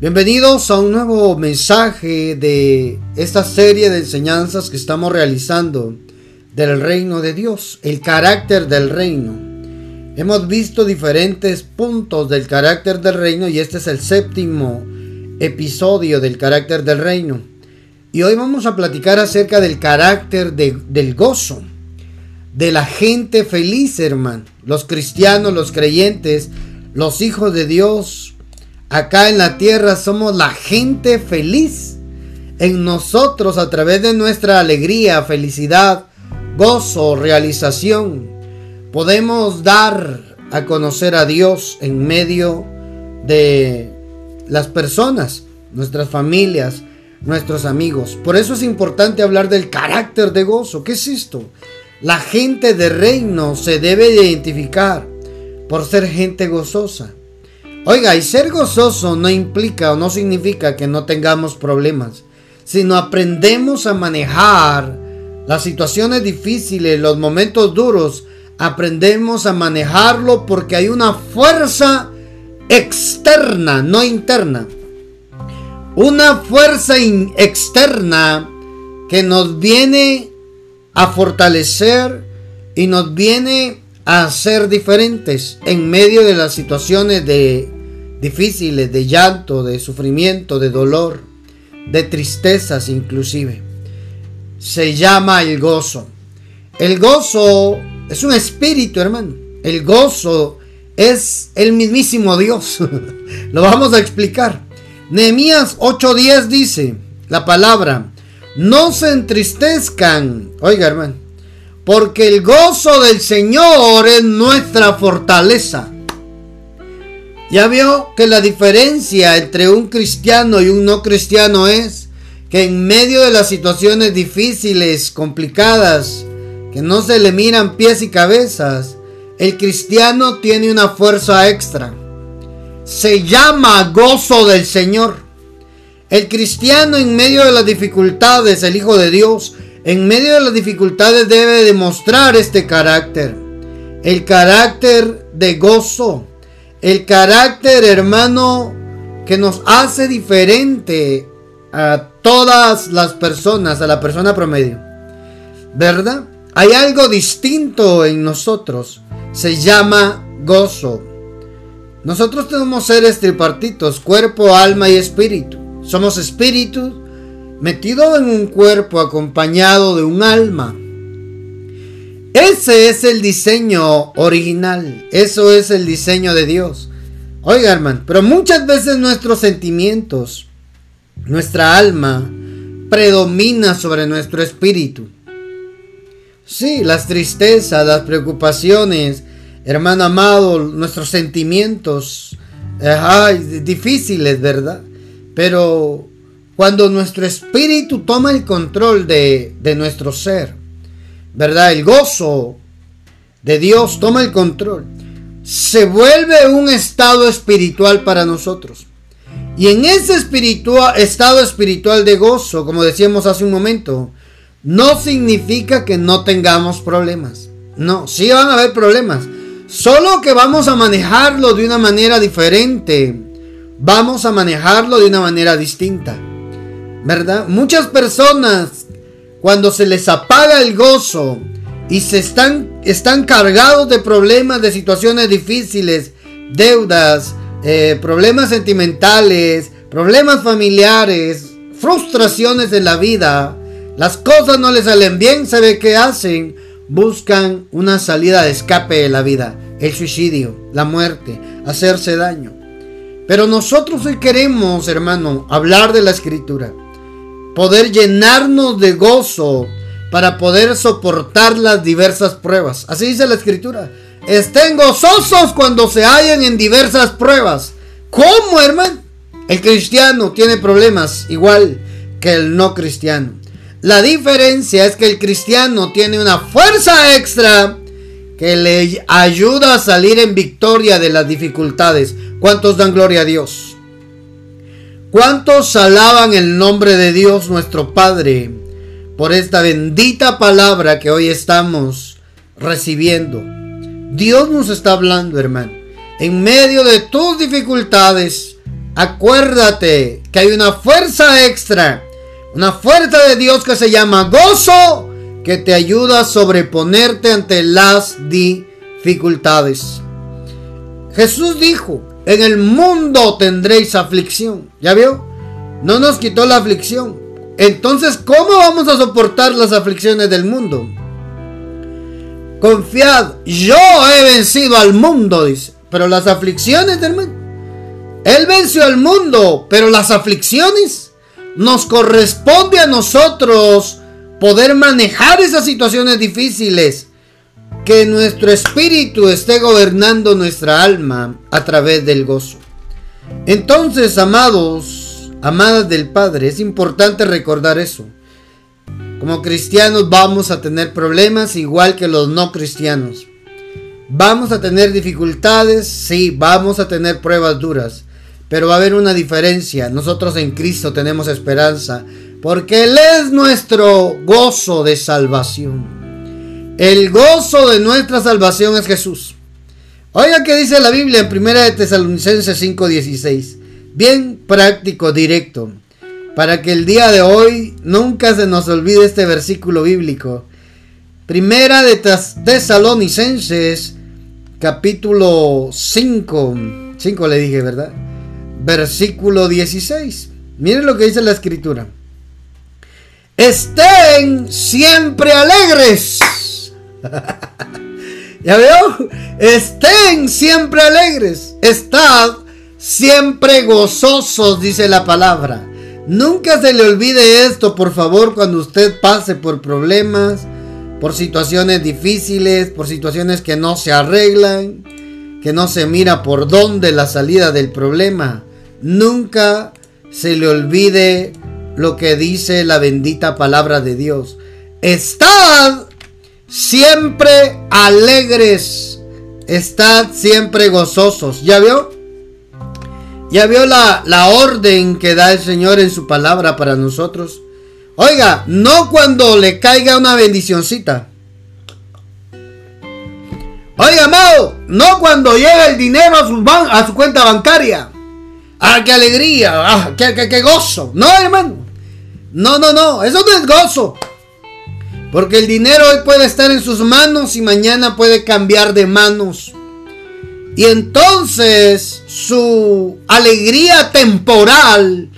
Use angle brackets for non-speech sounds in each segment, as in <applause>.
Bienvenidos a un nuevo mensaje de esta serie de enseñanzas que estamos realizando del reino de Dios, el carácter del reino. Hemos visto diferentes puntos del carácter del reino y este es el séptimo episodio del carácter del reino. Y hoy vamos a platicar acerca del carácter del gozo, de la gente feliz, hermano. Los cristianos, los creyentes, los hijos de Dios, Acá en la tierra somos la gente feliz. En nosotros, a través de nuestra alegría, felicidad, gozo, realización, podemos dar a conocer a Dios en medio de las personas, nuestras familias, nuestros amigos. Por eso es importante hablar del carácter de gozo. ¿Qué es esto? La gente de reino se debe identificar por ser gente gozosa. Oiga, y ser gozoso no implica o no significa que no tengamos problemas, sino aprendemos a manejar las situaciones difíciles, los momentos duros, aprendemos a manejarlo porque hay una fuerza externa, no interna. Una fuerza externa que nos viene a fortalecer y nos viene a ser diferentes en medio de las situaciones de difíciles, de llanto, de sufrimiento, de dolor, de tristezas inclusive. Se llama el gozo. El gozo es un espíritu, hermano. El gozo es el mismísimo Dios. <laughs> Lo vamos a explicar. Nehemías 8:10 dice la palabra, no se entristezcan. Oiga, hermano, porque el gozo del Señor es nuestra fortaleza. Ya vio que la diferencia entre un cristiano y un no cristiano es que en medio de las situaciones difíciles, complicadas, que no se le miran pies y cabezas, el cristiano tiene una fuerza extra. Se llama gozo del Señor. El cristiano en medio de las dificultades, el Hijo de Dios, en medio de las dificultades debe demostrar este carácter. El carácter de gozo. El carácter, hermano, que nos hace diferente a todas las personas, a la persona promedio. ¿Verdad? Hay algo distinto en nosotros. Se llama gozo. Nosotros tenemos seres tripartitos, cuerpo, alma y espíritu. Somos espíritu metido en un cuerpo acompañado de un alma. Ese es el diseño original. Eso es el diseño de Dios. Oiga, hermano, pero muchas veces nuestros sentimientos, nuestra alma, predomina sobre nuestro espíritu. Sí, las tristezas, las preocupaciones, hermano amado, nuestros sentimientos, ay, difíciles, ¿verdad? Pero cuando nuestro espíritu toma el control de, de nuestro ser, ¿verdad? El gozo de Dios toma el control. Se vuelve un estado espiritual para nosotros. Y en ese espiritual, estado espiritual de gozo, como decíamos hace un momento, no significa que no tengamos problemas. No, sí van a haber problemas. Solo que vamos a manejarlo de una manera diferente. Vamos a manejarlo de una manera distinta. ¿Verdad? Muchas personas cuando se les apaga el gozo y se están, están cargados de problemas, de situaciones difíciles, deudas, eh, problemas sentimentales, problemas familiares, frustraciones en la vida, las cosas no les salen bien, ¿sabe qué hacen? Buscan una salida de escape de la vida, el suicidio, la muerte, hacerse daño. Pero nosotros hoy queremos, hermano, hablar de la escritura poder llenarnos de gozo para poder soportar las diversas pruebas. Así dice la escritura. Estén gozosos cuando se hallen en diversas pruebas. ¿Cómo, hermano? El cristiano tiene problemas igual que el no cristiano. La diferencia es que el cristiano tiene una fuerza extra que le ayuda a salir en victoria de las dificultades. ¿Cuántos dan gloria a Dios? ¿Cuántos alaban el nombre de Dios nuestro Padre por esta bendita palabra que hoy estamos recibiendo? Dios nos está hablando, hermano. En medio de tus dificultades, acuérdate que hay una fuerza extra, una fuerza de Dios que se llama gozo, que te ayuda a sobreponerte ante las dificultades. Jesús dijo, en el mundo tendréis aflicción. ¿Ya vio? No nos quitó la aflicción. Entonces, ¿cómo vamos a soportar las aflicciones del mundo? Confiad, yo he vencido al mundo, dice. Pero las aflicciones del mundo. Él venció al mundo, pero las aflicciones nos corresponde a nosotros poder manejar esas situaciones difíciles. Que nuestro espíritu esté gobernando nuestra alma a través del gozo. Entonces, amados, amadas del Padre, es importante recordar eso. Como cristianos vamos a tener problemas igual que los no cristianos. Vamos a tener dificultades, sí, vamos a tener pruebas duras, pero va a haber una diferencia. Nosotros en Cristo tenemos esperanza, porque Él es nuestro gozo de salvación. El gozo de nuestra salvación es Jesús. Oiga que dice la Biblia en 1 de Tesalonicenses 5:16. Bien práctico, directo para que el día de hoy nunca se nos olvide este versículo bíblico. Primera de Tesalonicenses, capítulo 5, 5 le dije, ¿verdad? Versículo 16. Miren lo que dice la escritura. Estén siempre alegres. <laughs> ¿Ya veo? Estén siempre alegres. Estad siempre gozosos, dice la palabra. Nunca se le olvide esto, por favor, cuando usted pase por problemas, por situaciones difíciles, por situaciones que no se arreglan, que no se mira por dónde la salida del problema. Nunca se le olvide lo que dice la bendita palabra de Dios. Estad siempre alegres. Estad siempre gozosos. ¿Ya vio? Ya vio la, la orden que da el Señor en su palabra para nosotros. Oiga, no cuando le caiga una bendicioncita. Oiga, amado, no cuando llega el dinero a su, a su cuenta bancaria. ¡Ah, qué alegría! ¡Ah, qué, qué, qué gozo! No, hermano. No, no, no. Eso no es gozo. Porque el dinero hoy puede estar en sus manos y mañana puede cambiar de manos. Y entonces su alegría temporal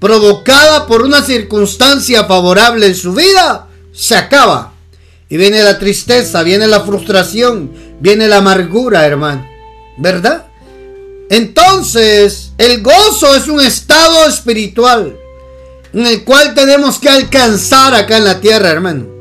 provocada por una circunstancia favorable en su vida se acaba. Y viene la tristeza, viene la frustración, viene la amargura, hermano. ¿Verdad? Entonces, el gozo es un estado espiritual en el cual tenemos que alcanzar acá en la tierra, hermano.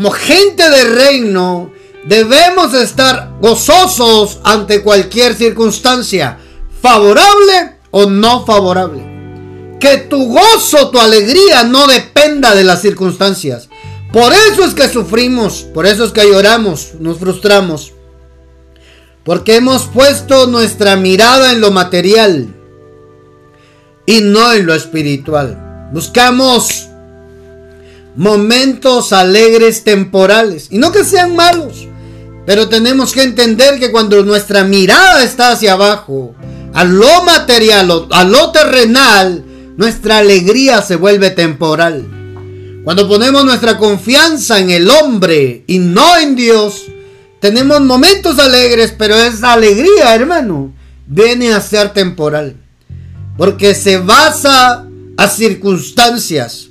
Como gente de reino, Debemos estar gozosos ante cualquier circunstancia, favorable o no favorable. Que tu gozo, tu alegría no dependa de las circunstancias. Por eso es que sufrimos, por eso es que lloramos, nos frustramos. Porque hemos puesto nuestra mirada en lo material y no en lo espiritual. Buscamos momentos alegres temporales y no que sean malos. Pero tenemos que entender que cuando nuestra mirada está hacia abajo, a lo material, a lo terrenal, nuestra alegría se vuelve temporal. Cuando ponemos nuestra confianza en el hombre y no en Dios, tenemos momentos alegres, pero esa alegría, hermano, viene a ser temporal. Porque se basa a circunstancias.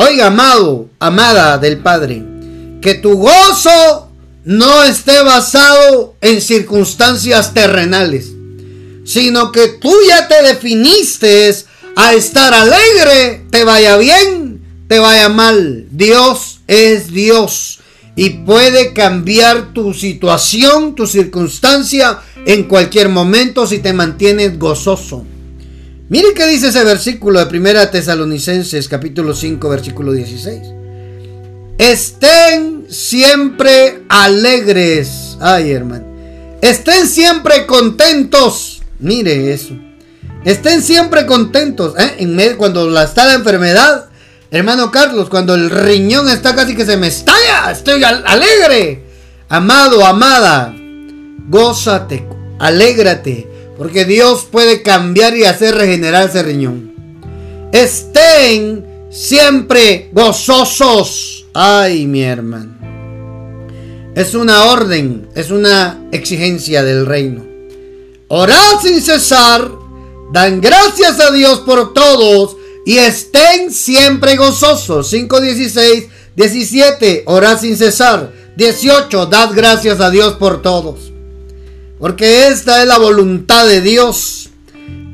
Oiga, amado, amada del Padre, que tu gozo no esté basado en circunstancias terrenales, sino que tú ya te definiste a estar alegre, te vaya bien, te vaya mal. Dios es Dios y puede cambiar tu situación, tu circunstancia en cualquier momento si te mantienes gozoso. Mire qué dice ese versículo de 1 Tesalonicenses capítulo 5 versículo 16. Estén siempre alegres. Ay, hermano. Estén siempre contentos. Mire eso. Estén siempre contentos. ¿eh? Cuando está la enfermedad, hermano Carlos, cuando el riñón está casi que se me estalla, estoy alegre. Amado, amada, gózate, alégrate, Porque Dios puede cambiar y hacer regenerar ese riñón. Estén siempre gozosos. Ay, mi hermano. Es una orden, es una exigencia del reino. Orad sin cesar, dan gracias a Dios por todos y estén siempre gozosos. 5, 16, 17, orad sin cesar. 18, dad gracias a Dios por todos. Porque esta es la voluntad de Dios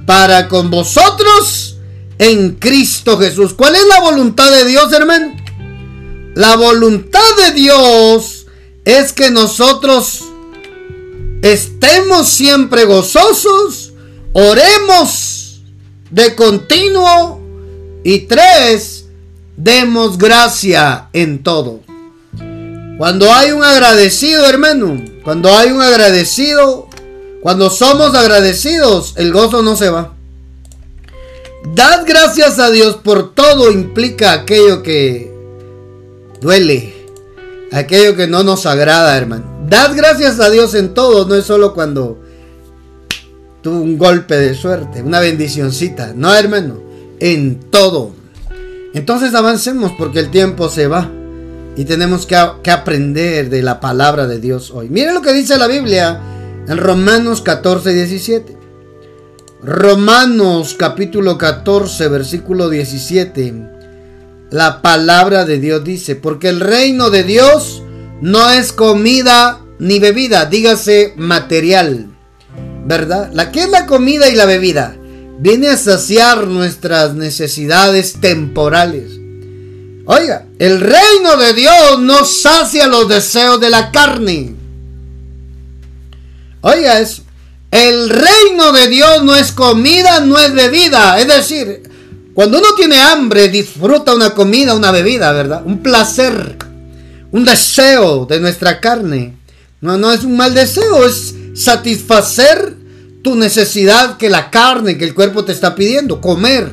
para con vosotros en Cristo Jesús. ¿Cuál es la voluntad de Dios, hermano? La voluntad de Dios es que nosotros estemos siempre gozosos, oremos de continuo y tres, demos gracia en todo. Cuando hay un agradecido, hermano, cuando hay un agradecido, cuando somos agradecidos, el gozo no se va. Dad gracias a Dios por todo implica aquello que duele, aquello que no nos agrada, hermano. Dad gracias a Dios en todo, no es solo cuando tuvo un golpe de suerte, una bendicioncita, no, hermano, en todo. Entonces avancemos porque el tiempo se va y tenemos que, aprender de la palabra de Dios hoy. Miren lo que dice la Biblia en Romanos 14, 17. Romanos capítulo 14, versículo 17. La palabra de Dios dice, porque el reino de Dios no es comida ni bebida, dígase material. ¿Verdad? La que es la comida y la bebida viene a saciar nuestras necesidades temporales. Oiga, el reino de Dios no sacia los deseos de la carne. Oiga eso. El reino de Dios no es comida, no es bebida. Es decir, cuando uno tiene hambre, disfruta una comida, una bebida, ¿verdad? Un placer, un deseo de nuestra carne. No, no es un mal deseo, es satisfacer tu necesidad que la carne, que el cuerpo te está pidiendo, comer.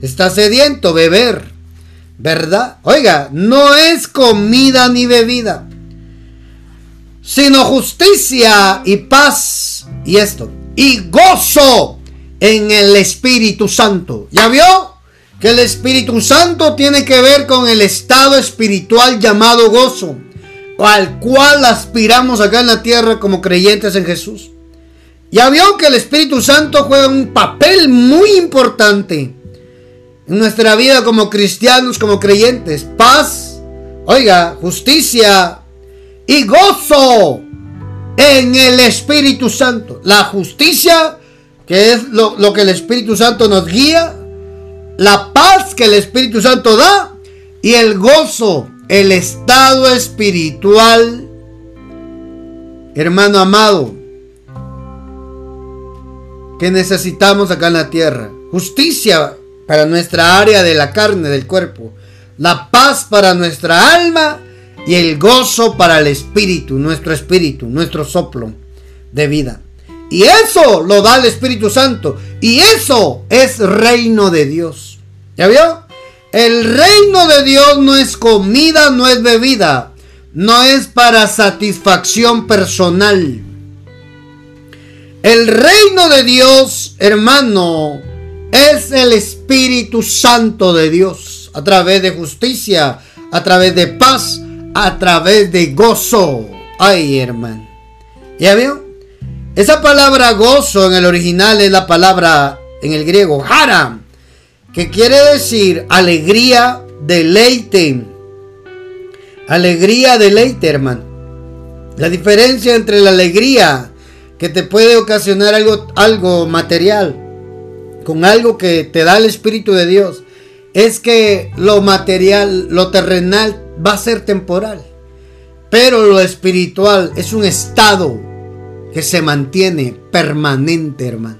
Está sediento, beber. ¿Verdad? Oiga, no es comida ni bebida sino justicia y paz. Y esto, y gozo en el Espíritu Santo. ¿Ya vio? Que el Espíritu Santo tiene que ver con el estado espiritual llamado gozo, al cual aspiramos acá en la tierra como creyentes en Jesús. Ya vio que el Espíritu Santo juega un papel muy importante nuestra vida como cristianos, como creyentes. Paz, oiga, justicia, y gozo en el Espíritu Santo. La justicia, que es lo, que el Espíritu Santo nos guía, la paz que el Espíritu Santo da y el gozo, el estado espiritual. Hermano amado, que necesitamos acá en la tierra. Justicia para nuestra área de la carne, del cuerpo. La paz para nuestra alma y el gozo para el espíritu, nuestro espíritu, nuestro soplo de vida. Y eso lo da el Espíritu Santo. Y eso es reino de Dios. ¿Ya vio? El reino de Dios no es comida, no es bebida. No es para satisfacción personal. El reino de Dios, hermano, es el Espíritu Santo de Dios. A través de justicia, a través de paz, a través de gozo. Ay, hermano. ¿Ya vio? Esa palabra gozo en el original es la palabra en el griego haram, que quiere decir alegría, deleite. Alegría, deleite, hermano. La diferencia entre la alegría que te puede ocasionar algo, algo material con algo que te da el Espíritu de Dios es que lo material, lo terrenal va a ser temporal. Pero lo espiritual es un estado que se mantiene permanente, hermano.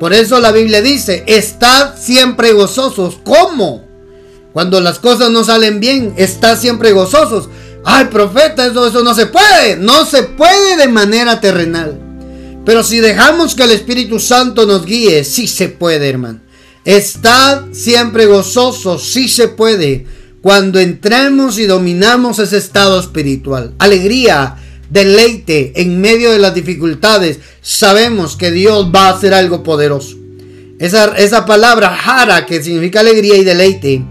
Por eso la Biblia dice, estad siempre gozosos. ¿Cómo? Cuando las cosas no salen bien, estad siempre gozosos. Ay, profeta, eso, eso no se puede. No se puede de manera terrenal. Pero si dejamos que el Espíritu Santo nos guíe, sí se puede, hermano. Estad siempre gozosos, sí se puede cuando entramos y dominamos ese estado espiritual. Alegría, deleite en medio de las dificultades, sabemos que Dios va a hacer algo poderoso. Esa, esa palabra jara, que significa alegría y deleite,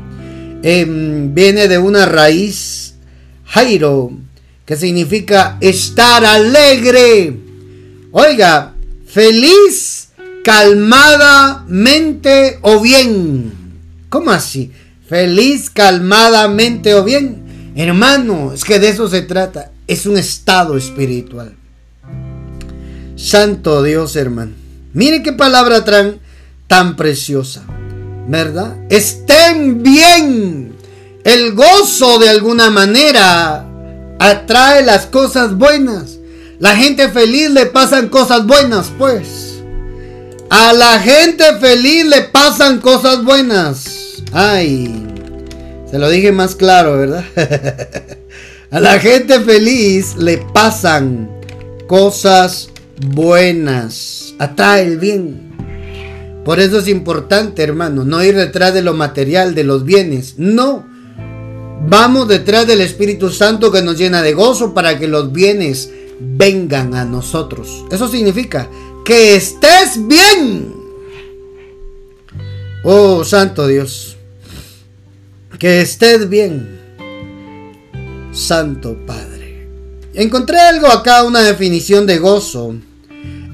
em, viene de una raíz, jairo, que significa estar alegre. Oiga, feliz, calmadamente o bien. ¿Cómo así? Feliz, calmadamente o bien. Hermano, es que de eso se trata. Es un estado espiritual. Santo Dios, hermano. Mire qué palabra tan, tan preciosa. ¿Verdad? Estén bien. El gozo de alguna manera atrae las cosas buenas. La gente feliz le pasan cosas buenas, pues. A la gente feliz le pasan cosas buenas. Ay, se lo dije más claro, ¿verdad? <laughs> A la gente feliz le pasan cosas buenas. Atrae el bien. Por eso es importante, hermano, no ir detrás de lo material, de los bienes. No. Vamos detrás del Espíritu Santo que nos llena de gozo para que los bienes vengan a nosotros. Eso significa que estés bien. Oh, Santo Dios. Que estés bien. Santo Padre. Encontré algo acá, una definición de gozo.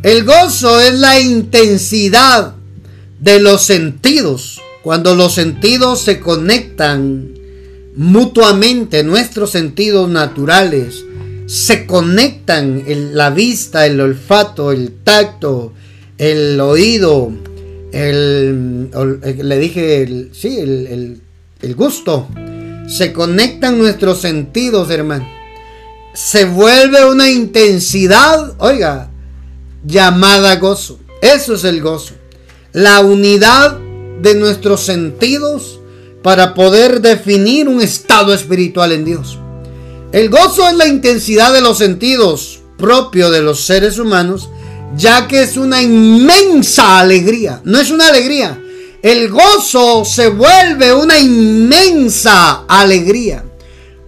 El gozo es la intensidad de los sentidos. Cuando los sentidos se conectan mutuamente, nuestros sentidos naturales se conectan, la vista, el olfato, el tacto, el oído, el, le dije, el, el gusto. Se conectan nuestros sentidos, hermano. Se vuelve una intensidad, oiga, llamada gozo. Eso es el gozo. La unidad de nuestros sentidos para poder definir un estado espiritual en Dios. El gozo es la intensidad de los sentidos propio de los seres humanos, ya que es una inmensa alegría. No es una alegría, el gozo se vuelve una inmensa alegría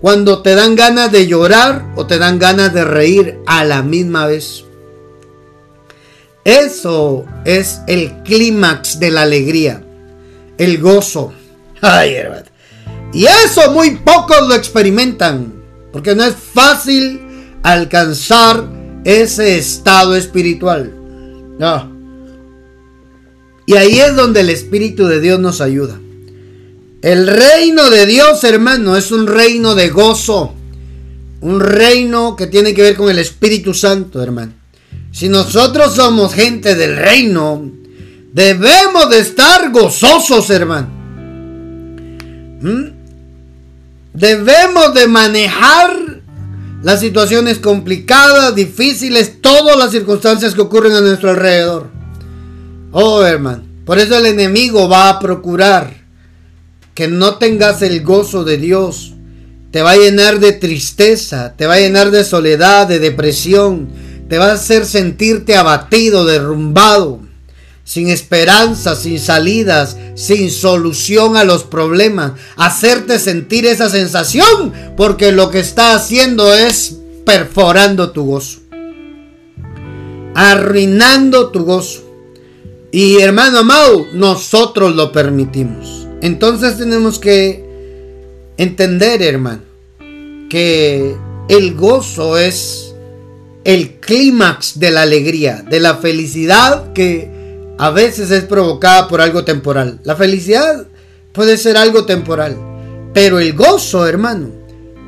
cuando te dan ganas de llorar o te dan ganas de reír a la misma vez. Eso es el clímax de la alegría, el gozo. Ay, y eso muy pocos lo experimentan, porque no es fácil alcanzar ese estado espiritual. No. Y ahí es donde el Espíritu de Dios nos ayuda. El reino de Dios, hermano, es un reino de gozo. Un reino que tiene que ver con el Espíritu Santo, hermano. Si nosotros somos gente del reino, debemos de estar gozosos, hermano. ¿Mm? Debemos de manejar las situaciones complicadas, difíciles, todas las circunstancias que ocurren a nuestro alrededor. Oh, hermano. Por eso el enemigo va a procurar que no tengas el gozo de Dios. Te va a llenar de tristeza, te va a llenar de soledad, de depresión. Te va a hacer sentirte abatido, derrumbado, sin esperanza, sin salidas, sin solución a los problemas. Hacerte sentir esa sensación porque lo que está haciendo es perforando tu gozo. Arruinando tu gozo. Y hermano amado, nosotros lo permitimos. Entonces tenemos que entender, hermano, que el gozo es el clímax de la alegría, de la felicidad que a veces es provocada por algo temporal. La felicidad puede ser algo temporal, pero el gozo, hermano,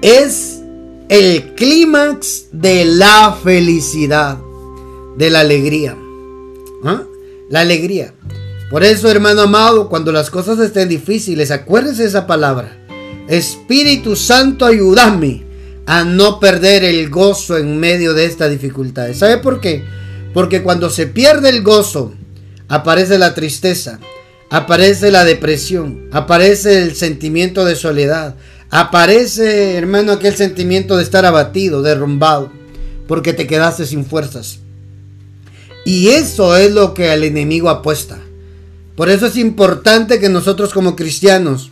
es el clímax de la felicidad, de la alegría. ¿Ah? la alegría. Por eso, hermano amado, cuando las cosas estén difíciles, acuérdese esa palabra. Espíritu Santo, ayúdame a no perder el gozo en medio de esta dificultad. ¿Sabe por qué? Porque cuando se pierde el gozo, aparece la tristeza, aparece la depresión, aparece el sentimiento de soledad, aparece, hermano, aquel sentimiento de estar abatido, derrumbado, porque te quedaste sin fuerzas. Y eso es lo que el enemigo apuesta. Por eso es importante que nosotros como cristianos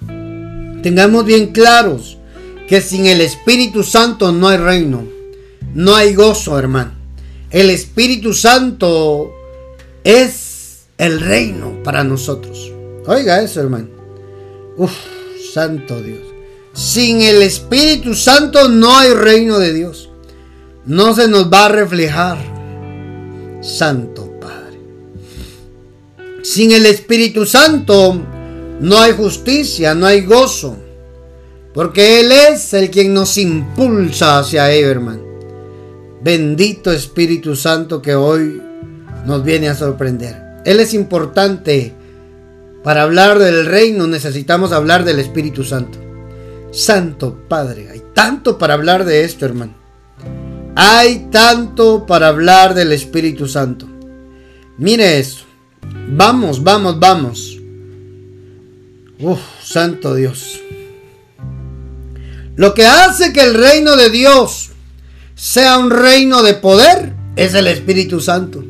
tengamos bien claros que sin el Espíritu Santo no hay reino. no hay gozo, hermano. El Espíritu Santo es el reino para nosotros. Oiga eso, hermano. Uf, santo Dios. Sin el Espíritu Santo no hay reino de Dios. No se nos va a reflejar. Santo Padre. Sin el Espíritu Santo no hay justicia, no hay gozo. Porque Él es el quien nos impulsa hacia Él, hermano. Bendito Espíritu Santo que hoy nos viene a sorprender. Él es importante. Para hablar del reino necesitamos hablar del Espíritu Santo. Santo Padre, hay tanto para hablar de esto, hermano. Hay tanto para hablar del Espíritu Santo. Mire eso. Vamos, vamos, vamos. Uf, santo Dios. Lo que hace que el reino de Dios sea un reino de poder es el Espíritu Santo.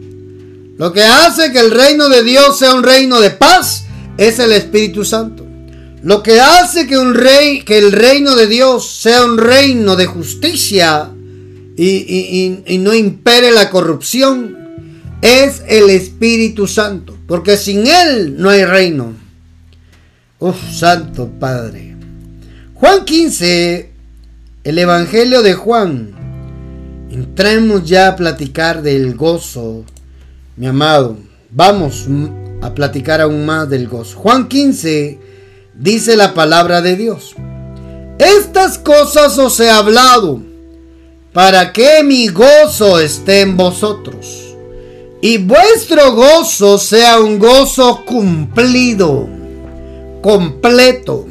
Lo que hace que el reino de Dios sea un reino de paz es el Espíritu Santo. Lo que hace que, un rey, que el reino de Dios sea un reino de justicia y, y no impere la corrupción es el Espíritu Santo. Porque sin Él no hay reino. Uf, Santo Padre. Juan 15, el Evangelio de Juan. Entremos ya a platicar del gozo, mi amado. Vamos a platicar aún más del gozo. Juan 15 dice la palabra de Dios. Estas cosas os he hablado para que mi gozo esté en vosotros y vuestro gozo sea un gozo cumplido, completo.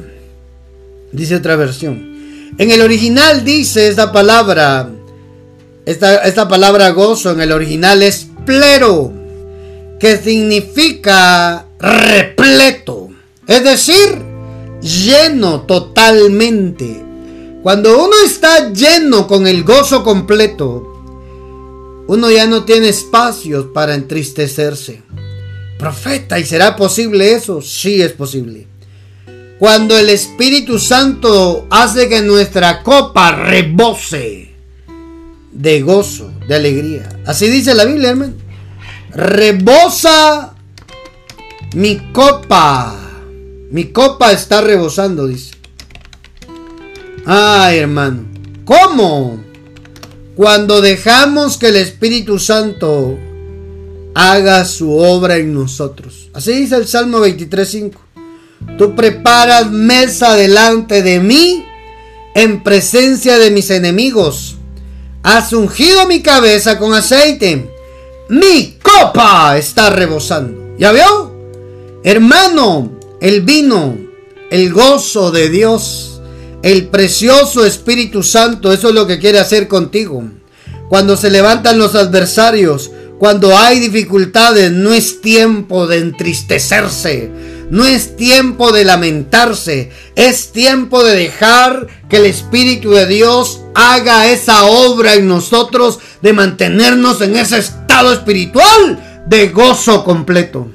Dice otra versión. En el original dice esta palabra, esta, esta palabra gozo en el original es plero, que significa repleto, es decir, lleno totalmente. Cuando uno está lleno con el gozo completo, uno ya no tiene espacios para entristecerse. Profeta, ¿y será posible eso? Sí es posible. Cuando el Espíritu Santo hace que nuestra copa rebose de gozo, de alegría. Así dice la Biblia, hermano. Rebosa mi copa. Mi copa está rebosando, dice. Ay, hermano. ¿Cómo? Cuando dejamos que el Espíritu Santo haga su obra en nosotros. Así dice el Salmo 23.5. Tú preparas mesa delante de mí en presencia de mis enemigos. Has ungido mi cabeza con aceite. Mi copa está rebosando. ¿Ya vio? Hermano, el vino, el gozo de Dios, el precioso Espíritu Santo, eso es lo que quiere hacer contigo. Cuando se levantan los adversarios, cuando hay dificultades, no es tiempo de entristecerse, no es tiempo de lamentarse, es tiempo de dejar que el Espíritu de Dios haga esa obra en nosotros de mantenernos en ese estado espiritual de gozo completo.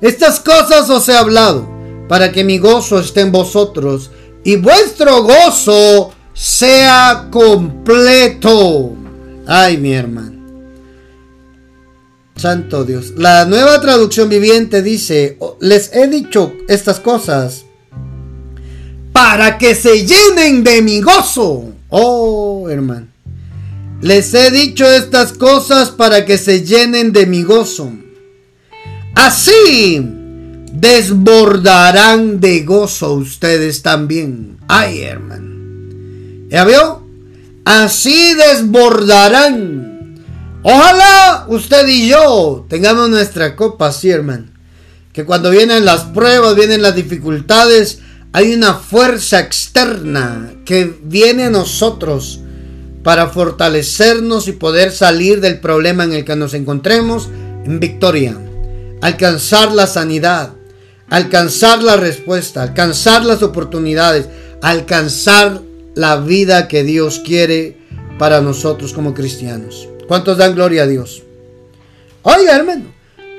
Estas cosas os he hablado para que mi gozo esté en vosotros y vuestro gozo sea completo. Ay, mi hermano. Santo Dios. La nueva traducción viviente dice, les he dicho estas cosas para que se llenen de mi gozo. Oh, hermano. Les he dicho estas cosas para que se llenen de mi gozo. Así desbordarán de gozo ustedes también. Ay, hermano. ¿Ya vio? Así desbordarán. Ojalá usted y yo tengamos nuestra copa así, hermano. Que cuando vienen las pruebas, vienen las dificultades, hay una fuerza externa que viene a nosotros para fortalecernos y poder salir del problema en el que nos encontremos en victoria alcanzar la sanidad, alcanzar la respuesta, alcanzar las oportunidades, alcanzar la vida que Dios quiere para nosotros como cristianos. ¿Cuántos dan gloria a Dios? Oiga, hermano,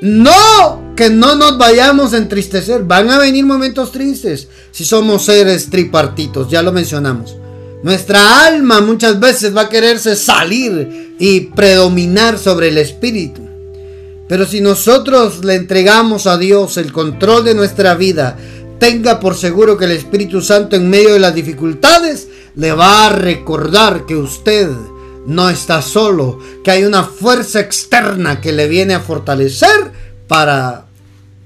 no que no nos vayamos a entristecer. Van a venir momentos tristes si somos seres tripartitos, ya lo mencionamos. Nuestra alma muchas veces va a quererse salir y predominar sobre el espíritu. Pero si nosotros le entregamos a Dios el control de nuestra vida, tenga por seguro que el Espíritu Santo en medio de las dificultades le va a recordar que usted no está solo, que hay una fuerza externa que le viene a fortalecer para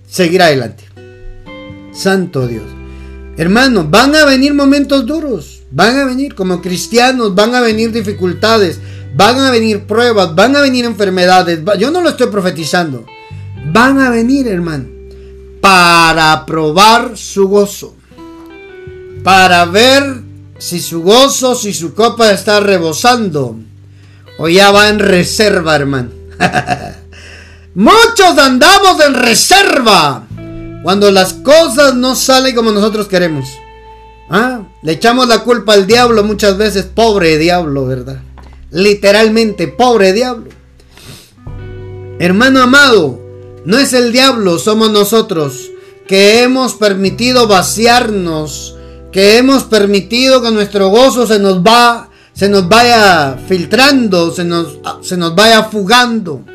seguir adelante. Santo Dios. Hermanos, van a venir momentos duros, van a venir como cristianos, van a venir dificultades, van a venir pruebas, van a venir enfermedades. Yo no lo estoy profetizando. Van a venir, hermano, para probar su gozo, para ver si su gozo, si su copa está rebosando o ya va en reserva, hermano. <laughs> Muchos andamos en reserva cuando las cosas no salen como nosotros queremos. ¿Ah? Le echamos la culpa al diablo muchas veces, pobre diablo, ¿verdad? Literalmente, pobre diablo. Hermano amado, no es el diablo, somos nosotros que hemos permitido vaciarnos, que hemos permitido que nuestro gozo se nos va, se nos vaya filtrando, se nos, se nos vaya fugando.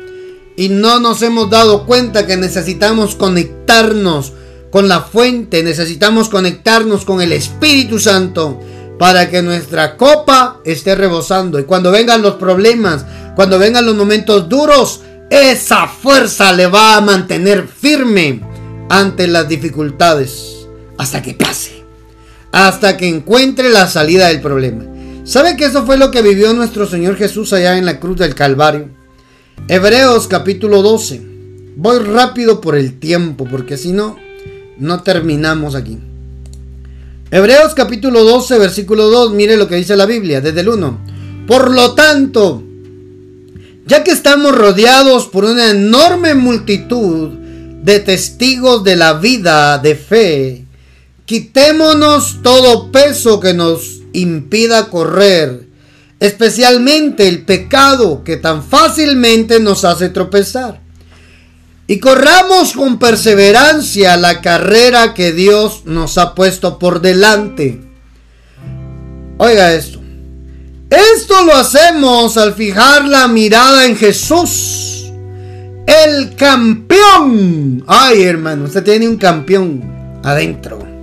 Y no nos hemos dado cuenta que necesitamos conectarnos con la fuente, necesitamos conectarnos con el Espíritu Santo para que nuestra copa esté rebosando. Y cuando vengan los problemas, cuando vengan los momentos duros, esa fuerza le va a mantener firme ante las dificultades hasta que pase, hasta que encuentre la salida del problema. ¿Sabe que eso fue lo que vivió nuestro Señor Jesús allá en la cruz del Calvario? Hebreos capítulo 12. Voy rápido por el tiempo, porque si no, no terminamos aquí. Hebreos capítulo 12, versículo 2, mire lo que dice la Biblia, desde el 1. Por lo tanto, ya que estamos rodeados por una enorme multitud de testigos de la vida de fe, quitémonos todo peso que nos impida correr, especialmente el pecado que tan fácilmente nos hace tropezar y corramos con perseverancia la carrera que Dios nos ha puesto por delante. Oiga esto. Esto lo hacemos al fijar la mirada en Jesús. El campeón. Ay, hermano, usted tiene un campeón adentro.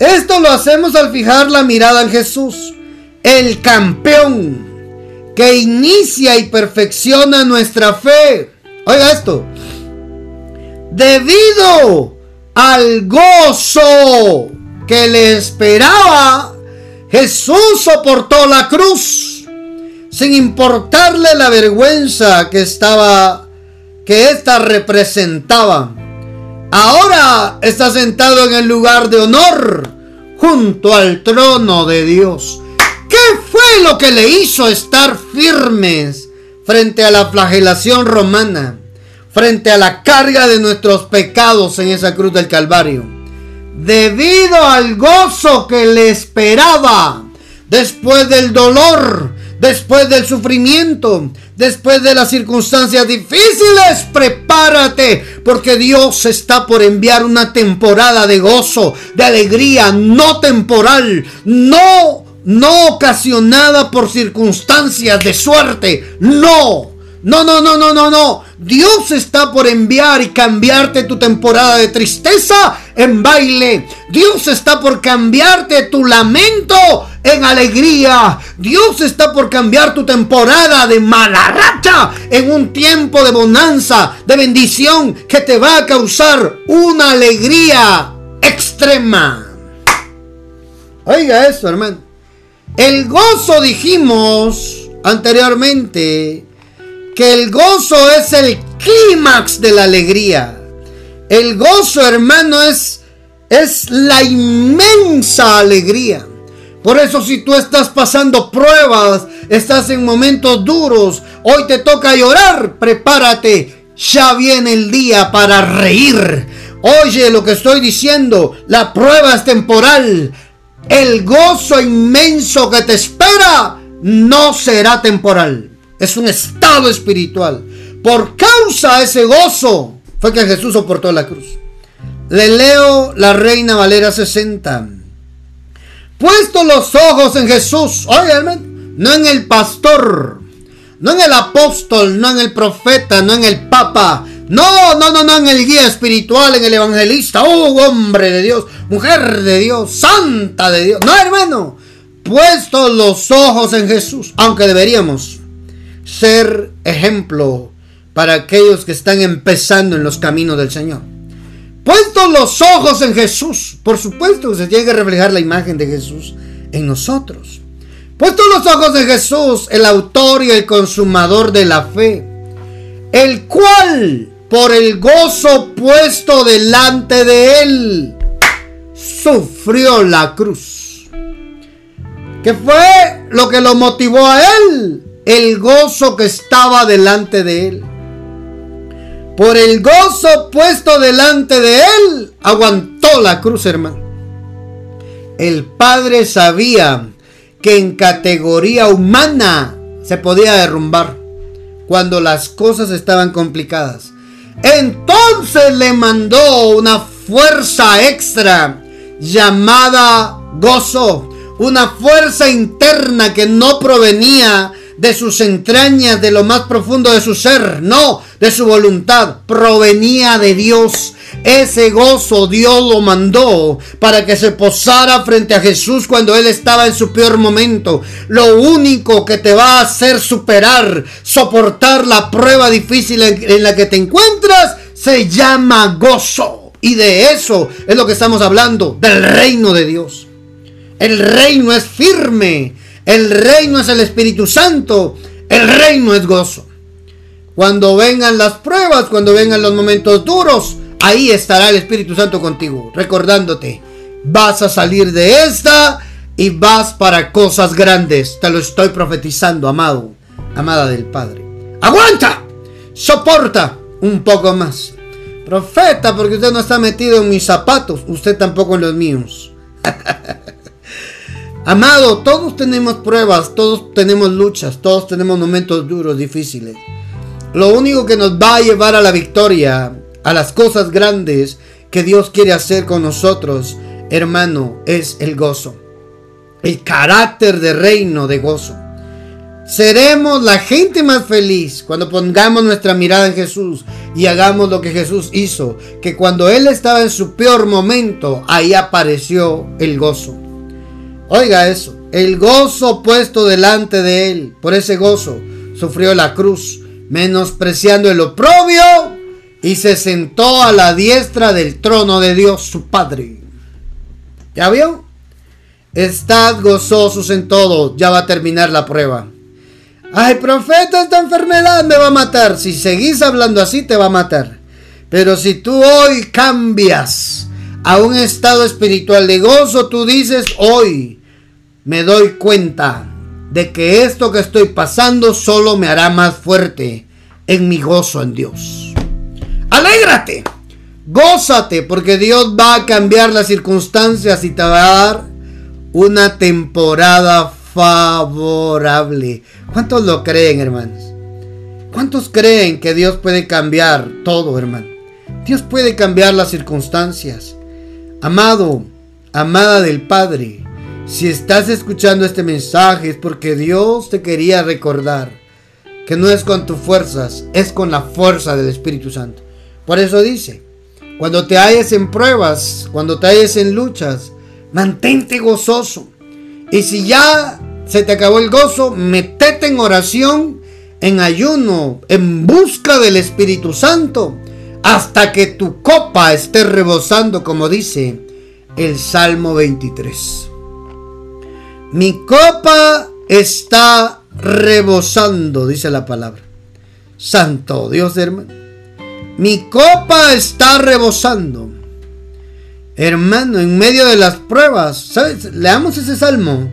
Esto lo hacemos al fijar la mirada en Jesús. El campeón que inicia y perfecciona nuestra fe. Oiga esto debido al gozo que le esperaba, Jesús soportó la cruz sin importarle la vergüenza que estaba que ésta representaba. Ahora está sentado en el lugar de honor junto al trono de Dios. ¿Qué fue lo que le hizo estar firmes frente a la flagelación romana? frente a la carga de nuestros pecados en esa cruz del Calvario. Debido al gozo que le esperaba después del dolor, después del sufrimiento, después de las circunstancias difíciles, prepárate, porque Dios está por enviar una temporada de gozo, de alegría, no temporal, no no ocasionada por circunstancias de suerte, no, no, no, no, no, no, no. Dios está por enviar y cambiarte tu temporada de tristeza en baile. Dios está por cambiarte tu lamento en alegría. Dios está por cambiar tu temporada de mala racha en un tiempo de bonanza, de bendición que te va a causar una alegría extrema. Oiga esto, hermano. El gozo dijimos anteriormente que el gozo es el clímax de la alegría. El gozo, hermano, es, es la inmensa alegría. Por eso si tú estás pasando pruebas, estás en momentos duros, hoy te toca llorar, prepárate. Ya viene el día para reír. Oye lo que estoy diciendo, la prueba es temporal. El gozo inmenso que te espera no será temporal es un estado espiritual. Por causa de ese gozo fue que Jesús soportó la cruz. Le leo la Reina Valera 60. Puesto los ojos en Jesús, oye hermano, no en el pastor, no en el apóstol, no en el profeta, no en el papa, no, no, no, no, en el guía espiritual, en el evangelista, oh hombre de Dios, mujer de Dios, santa de Dios. No, hermano, puesto los ojos en Jesús, aunque deberíamos ser ejemplo para aquellos que están empezando en los caminos del Señor. Puesto los ojos en Jesús, por supuesto que se tiene que reflejar la imagen de Jesús en nosotros. Puesto los ojos en Jesús, el autor y el consumador de la fe, el cual, por el gozo puesto delante de él, sufrió la cruz. ¿Qué fue lo que lo motivó a él? El gozo que estaba delante de él. Por el gozo puesto delante de él, aguantó la cruz, hermano. El Padre sabía que en categoría humana se podía derrumbar cuando las cosas estaban complicadas. Entonces le mandó una fuerza extra llamada gozo, una fuerza interna que no provenía de sus entrañas, de lo más profundo de su ser, no, de su voluntad, provenía de Dios. Ese gozo Dios lo mandó para que se posara frente a Jesús cuando Él estaba en su peor momento. Lo único que te va a hacer superar, soportar la prueba difícil en, la que te encuentras, se llama gozo. Y de eso es lo que estamos hablando, del reino de Dios. El reino es firme, el reino es el Espíritu Santo. El reino es gozo. Cuando vengan las pruebas, cuando vengan los momentos duros, ahí estará el Espíritu Santo contigo, recordándote, vas a salir de esta y vas para cosas grandes. Te lo estoy profetizando, amado, amada del Padre. Aguanta, soporta un poco más. Profeta, porque usted no está metido en mis zapatos, usted tampoco en los míos. <laughs> Amado, todos tenemos pruebas, todos tenemos luchas, todos tenemos momentos duros, difíciles. Lo único que nos va a llevar a la victoria, a las cosas grandes que Dios quiere hacer con nosotros, hermano, es el gozo. El carácter de reino de gozo. Seremos la gente más feliz cuando pongamos nuestra mirada en Jesús y hagamos lo que Jesús hizo, que cuando Él estaba en su peor momento, ahí apareció el gozo. Oiga eso, el gozo puesto delante de él, por ese gozo sufrió la cruz, menospreciando el oprobio y se sentó a la diestra del trono de Dios su Padre. ¿Ya vio? Estad gozosos en todo, ya va a terminar la prueba. Ay, profeta, esta enfermedad me va a matar. Si seguís hablando así, te va a matar. Pero si tú hoy cambias a un estado espiritual de gozo, tú dices hoy, me doy cuenta de que esto que estoy pasando solo me hará más fuerte en mi gozo en Dios. Alégrate, gózate, porque Dios va a cambiar las circunstancias y te va a dar una temporada favorable. ¿Cuántos lo creen, hermanos? ¿Cuántos creen que Dios puede cambiar todo, hermano? Dios puede cambiar las circunstancias. Amado, amada del Padre, si estás escuchando este mensaje es porque Dios te quería recordar que no es con tus fuerzas, es con la fuerza del Espíritu Santo. Por eso dice, cuando te halles en pruebas, cuando te halles en luchas, mantente gozoso. Y si ya se te acabó el gozo, metete en oración, en ayuno, en busca del Espíritu Santo, hasta que tu copa esté rebosando, como dice el Salmo 23. Mi copa está rebosando, dice la palabra. Santo Dios, hermano. Mi copa está rebosando. Hermano, en medio de las pruebas, ¿sabes? Leamos ese salmo.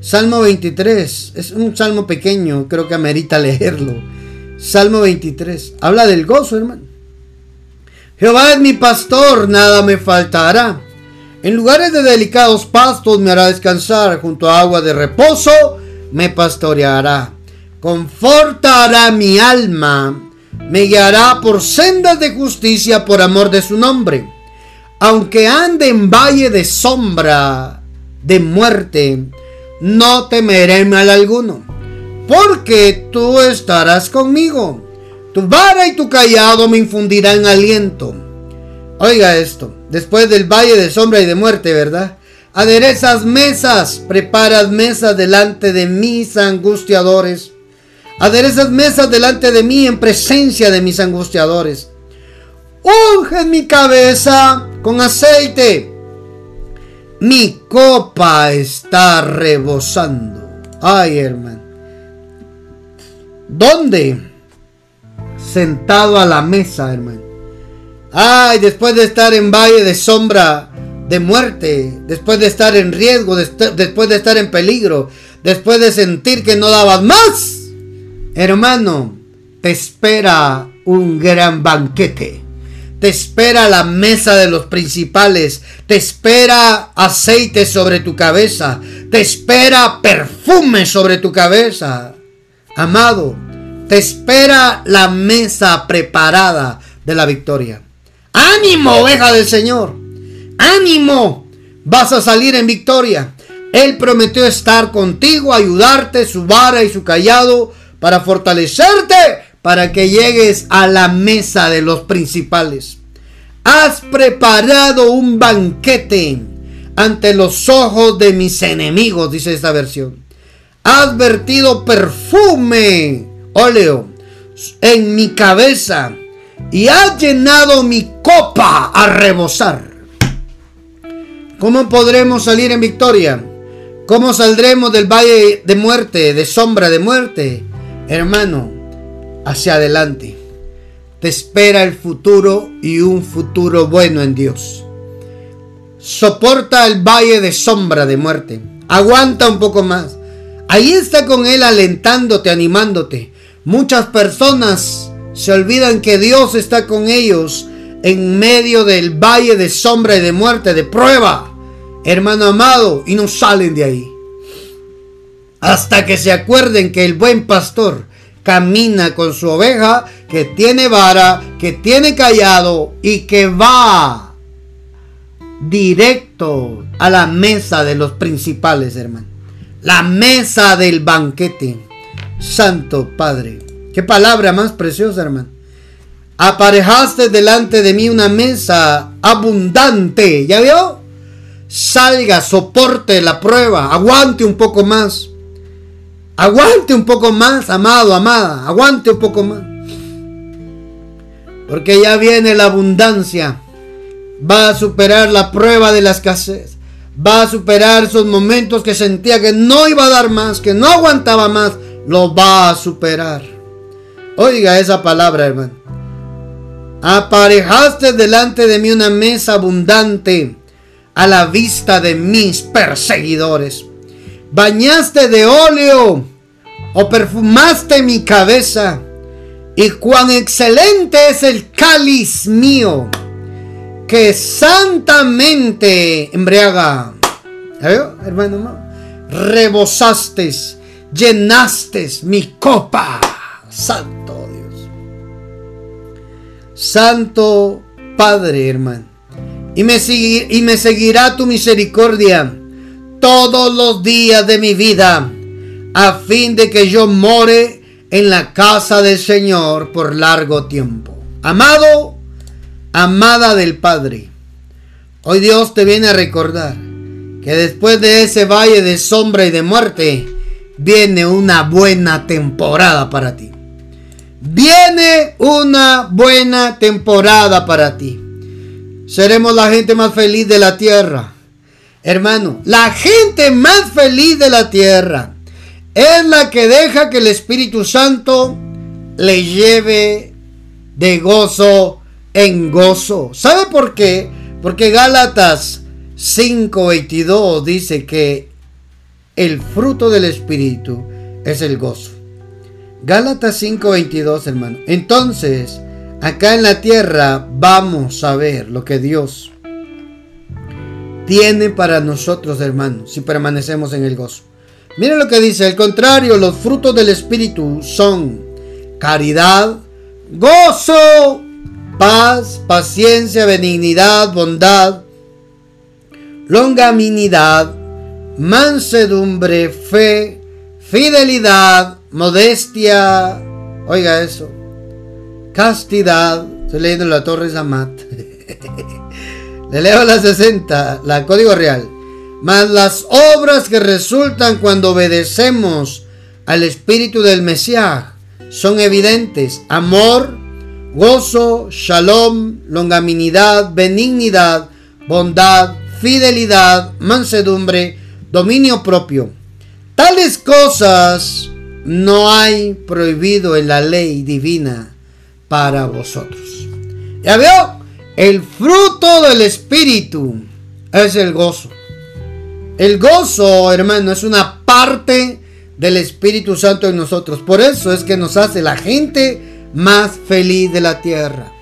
Salmo 23. Es un salmo pequeño, creo que amerita leerlo. Salmo 23. Habla del gozo, hermano. Jehová es mi pastor, nada me faltará. En lugares de delicados pastos me hará descansar, junto a agua de reposo me pastoreará. Confortará mi alma, me guiará por sendas de justicia por amor de su nombre. Aunque ande en valle de sombra de muerte, no temeré mal alguno, porque tú estarás conmigo. Tu vara y tu callado me infundirán aliento. Oiga esto, después del valle de sombra y de muerte, ¿verdad? Aderezas mesas, preparas mesas delante de mis angustiadores. Aderezas mesas delante de mí en presencia de mis angustiadores. Unge mi cabeza con aceite. Mi copa está rebosando. Ay, hermano. ¿Dónde? Sentado a la mesa, hermano. Ay, después de estar en valle de sombra de muerte, después de estar en riesgo, después de estar en peligro, después de sentir que no dabas más, hermano, te espera un gran banquete. Te espera la mesa de los principales. Te espera aceite sobre tu cabeza. Te espera perfume sobre tu cabeza. Amado, te espera la mesa preparada de la victoria. Ánimo, oveja del Señor. Ánimo. Vas a salir en victoria. Él prometió estar contigo, ayudarte, su vara y su callado para fortalecerte para que llegues a la mesa de los principales. Has preparado un banquete ante los ojos de mis enemigos, dice esta versión. Has vertido perfume, óleo, en mi cabeza y has llenado mi copa a rebosar. ¿Cómo podremos salir en victoria? ¿Cómo saldremos del valle de muerte, de sombra de muerte? Hermano, hacia adelante. Te espera el futuro y un futuro bueno en Dios. Soporta el valle de sombra de muerte. Aguanta un poco más. Ahí está con Él alentándote, animándote. Muchas personas se olvidan que Dios está con ellos en medio del valle de sombra y de muerte, de prueba, hermano amado, y no salen de ahí. Hasta que se acuerden que el buen pastor camina con su oveja, que tiene vara, que tiene callado y que va directo a la mesa de los principales, hermano. La mesa del banquete. Santo Padre. Qué palabra más preciosa, hermano. Aparejaste delante de mí una mesa abundante. ¿Ya vio? Salga, soporte la prueba, aguante un poco más. Aguante un poco más, amado, amada. Aguante un poco más. Porque ya viene la abundancia. Va a superar la prueba de la escasez. Va a superar esos momentos que sentía que no iba a dar más, que no aguantaba más. Lo va a superar. Oiga esa palabra, hermano. Aparejaste delante de mí una mesa abundante a la vista de mis perseguidores. Bañaste de óleo o perfumaste mi cabeza, y cuán excelente es el cáliz mío, que santamente embriaga. hermano? Rebosaste, llenaste mi copa. Santo Padre, hermano. Y me, y me seguirá tu misericordia todos los días de mi vida a fin de que yo more en la casa del Señor por largo tiempo. Amado, amada del Padre, hoy Dios te viene a recordar que después de ese valle de sombra y de muerte, viene una buena temporada para ti. Viene una buena temporada para ti. Seremos la gente más feliz de la tierra. Hermano, la gente más feliz de la tierra es la que deja que el Espíritu Santo le lleve de gozo en gozo. ¿Sabe por qué? Porque Gálatas 5:22 dice que el fruto del Espíritu es el gozo. Gálatas 5:22, hermano. Entonces, acá en la tierra vamos a ver lo que Dios tiene para nosotros, hermanos, si permanecemos en el gozo. Miren lo que dice, al contrario, los frutos del Espíritu son caridad, gozo, paz, paciencia, benignidad, bondad, longaminidad, mansedumbre, fe, fidelidad, modestia, oiga eso, castidad, estoy leyendo la Torre Zamat, <laughs> le leo la 60, la Código Real, mas las obras que resultan cuando obedecemos al Espíritu del Mesías son evidentes, amor, gozo, shalom, longaminidad, benignidad, bondad, fidelidad, mansedumbre, dominio propio. Tales cosas no hay prohibido en la ley divina para vosotros. Ya veo, el fruto del Espíritu es el gozo. El gozo, hermano, es una parte del Espíritu Santo en nosotros. Por eso es que nos hace la gente más feliz de la tierra.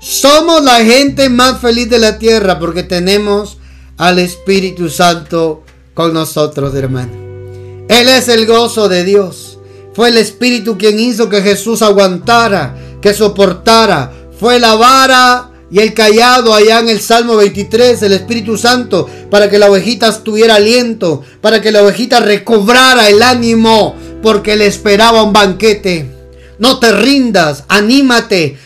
Somos la gente más feliz de la tierra porque tenemos al Espíritu Santo con nosotros, hermano. Él es el gozo de Dios. Fue el Espíritu quien hizo que Jesús aguantara, que soportara. Fue la vara y el callado allá en el Salmo 23, el Espíritu Santo, para que la ovejita tuviera aliento, para que la ovejita recobrara el ánimo, porque le esperaba un banquete. No te rindas, anímate,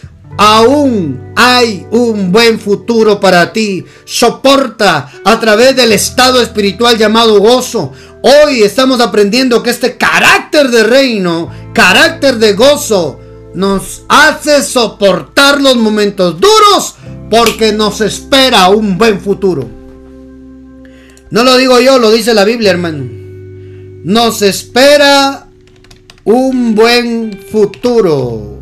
Aún hay un buen futuro para ti. Soporta a través del estado espiritual llamado gozo. Hoy estamos aprendiendo que este carácter de reino, carácter de gozo, nos hace soportar los momentos duros porque nos espera un buen futuro. No lo digo yo, lo dice la Biblia, hermano. Nos espera un buen futuro.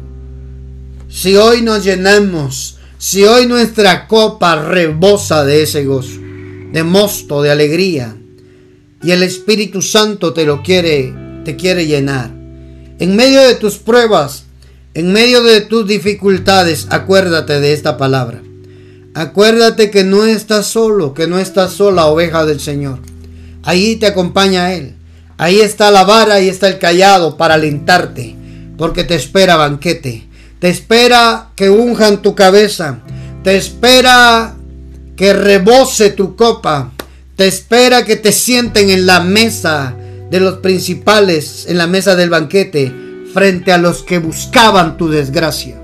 Si hoy nos llenamos, si hoy nuestra copa rebosa de ese gozo, de mosto, de alegría, y el Espíritu Santo te lo quiere, te quiere llenar. En medio de tus pruebas, en medio de tus dificultades, acuérdate de esta palabra. Acuérdate que no estás solo, que no estás sola, oveja del Señor. Ahí te acompaña Él. Ahí está la vara, ahí está el callado para alentarte, porque te espera banquete te espera que unjan tu cabeza. Te espera que rebose tu copa. Te espera que te sienten en la mesa de los principales, en la mesa del banquete, frente a los que buscaban tu desgracia.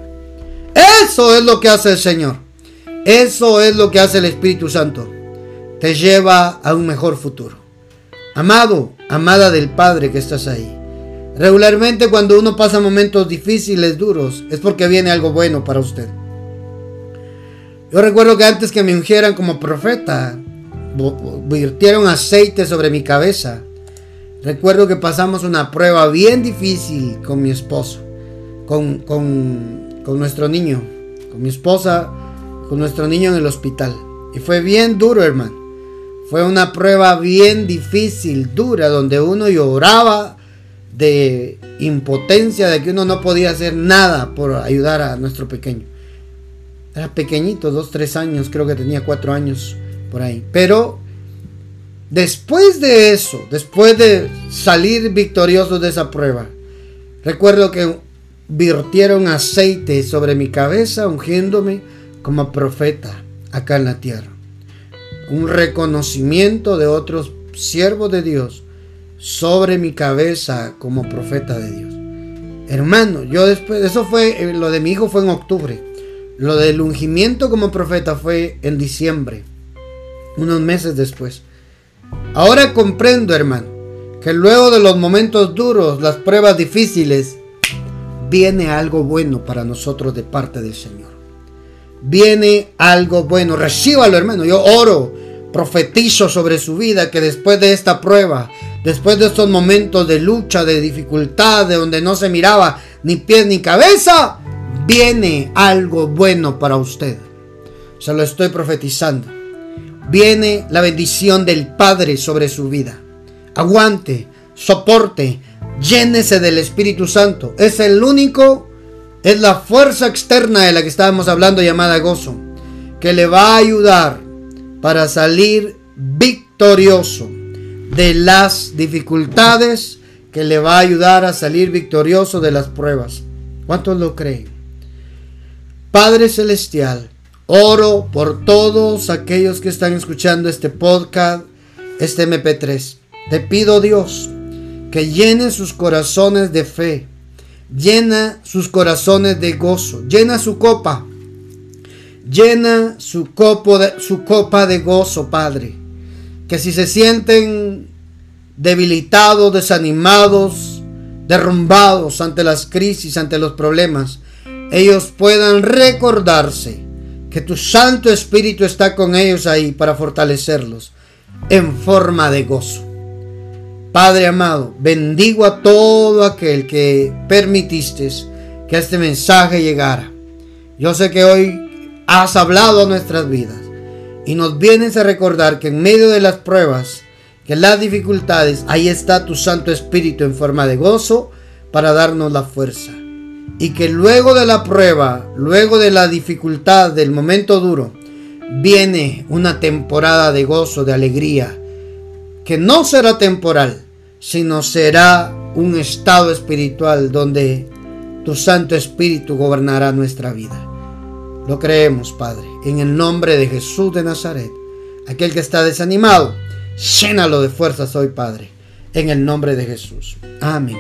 Eso es lo que hace el Señor. Eso es lo que hace el Espíritu Santo. Te lleva a un mejor futuro. Amado, amada del Padre que estás ahí. Regularmente cuando uno pasa momentos difíciles, duros, es porque viene algo bueno para usted. Yo recuerdo que antes que me ungieran como profeta, virtieron aceite sobre mi cabeza. Recuerdo que pasamos una prueba bien difícil con mi esposo, con, con, con nuestro niño, con mi esposa, con nuestro niño en el hospital. Y fue bien duro, hermano. Fue una prueba bien difícil, dura, donde uno lloraba de impotencia, de que uno no podía hacer nada por ayudar a nuestro pequeño. Era pequeñito, dos, tres años, creo que tenía cuatro años por ahí. Pero después de eso, después de salir victorioso de esa prueba, recuerdo que virtieron aceite sobre mi cabeza, ungiéndome como profeta acá en la tierra. Un reconocimiento de otros siervos de Dios sobre mi cabeza como profeta de Dios. Hermano, yo después, eso fue, eh, lo de mi hijo fue en octubre. Lo del ungimiento como profeta fue en diciembre, unos meses después. Ahora comprendo, hermano, que luego de los momentos duros, las pruebas difíciles, viene algo bueno para nosotros de parte del Señor. Viene algo bueno. Recíbalo, hermano. Yo oro, profetizo sobre su vida que después de esta prueba, Después de estos momentos de lucha, de dificultad, de donde no se miraba ni pies ni cabeza, viene algo bueno para usted. Se lo estoy profetizando. Viene la bendición del Padre sobre su vida. Aguante, soporte, llénese del Espíritu Santo. Es el único, es la fuerza externa de la que estábamos hablando llamada gozo, que le va a ayudar para salir victorioso de las dificultades que le va a ayudar a salir victorioso de las pruebas. ¿Cuántos lo creen? Padre Celestial, oro por todos aquellos que están escuchando este podcast, este MP3. Te pido Dios que llene sus corazones de fe, llena sus corazones de gozo, llena su copa, llena su, de, su copa de gozo, Padre. Que si se sienten debilitados, desanimados, derrumbados ante las crisis, ante los problemas, ellos puedan recordarse que tu Santo Espíritu está con ellos ahí para fortalecerlos en forma de gozo. Padre amado, bendigo a todo aquel que permitiste que este mensaje llegara. Yo sé que hoy has hablado a nuestras vidas y nos vienes a recordar que en medio de las pruebas, que las dificultades, ahí está tu Santo Espíritu en forma de gozo para darnos la fuerza. Y que luego de la prueba, luego de la dificultad, del momento duro, viene una temporada de gozo, de alegría, que no será temporal, sino será un estado espiritual donde tu Santo Espíritu gobernará nuestra vida. Lo creemos, Padre, en el nombre de Jesús de Nazaret. Aquel que está desanimado, llénalo de fuerzas hoy, Padre, en el nombre de Jesús. Amén.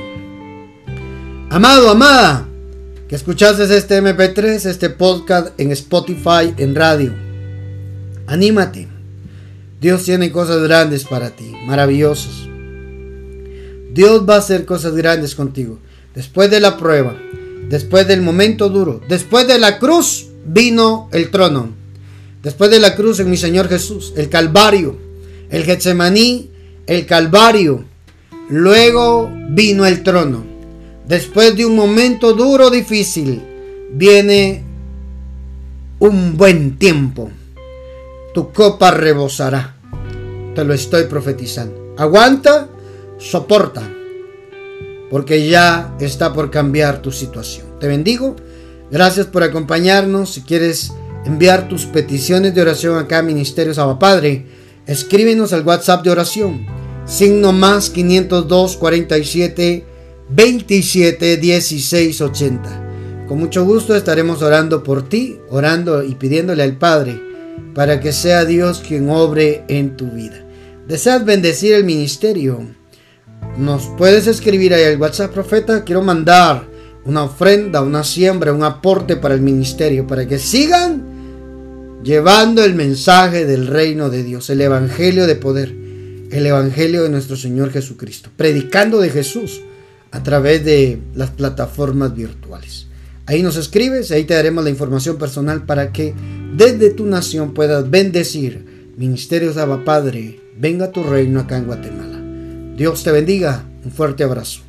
Amado, amada, que escuchases este MP3, este podcast en Spotify, en radio. Anímate. Dios tiene cosas grandes para ti, maravillosas. Dios va a hacer cosas grandes contigo. Después de la prueba, después del momento duro, después de la cruz, vino el trono. Después de la cruz en mi Señor Jesús, el Calvario, el Getsemaní, el Calvario. Luego vino el trono. Después de un momento duro, difícil, viene un buen tiempo. Tu copa rebosará. Te lo estoy profetizando. Aguanta, soporta, porque ya está por cambiar tu situación. Te bendigo Gracias por acompañarnos. Si quieres enviar tus peticiones de oración acá a Ministerio Saba Padre, escríbenos al WhatsApp de oración. Signo más 502 47 27 16 80. Con mucho gusto estaremos orando por ti, orando y pidiéndole al Padre para que sea Dios quien obre en tu vida. ¿Deseas bendecir el ministerio? Nos puedes escribir ahí al WhatsApp, profeta. Quiero mandar una ofrenda, una siembra, un aporte para el ministerio, para que sigan llevando el mensaje del reino de Dios, el evangelio de poder, el evangelio de nuestro Señor Jesucristo, predicando de Jesús a través de las plataformas virtuales. Ahí nos escribes, ahí te daremos la información personal para que desde tu nación puedas bendecir Ministerios Abba Padre, venga tu reino acá en Guatemala. Dios te bendiga, un fuerte abrazo.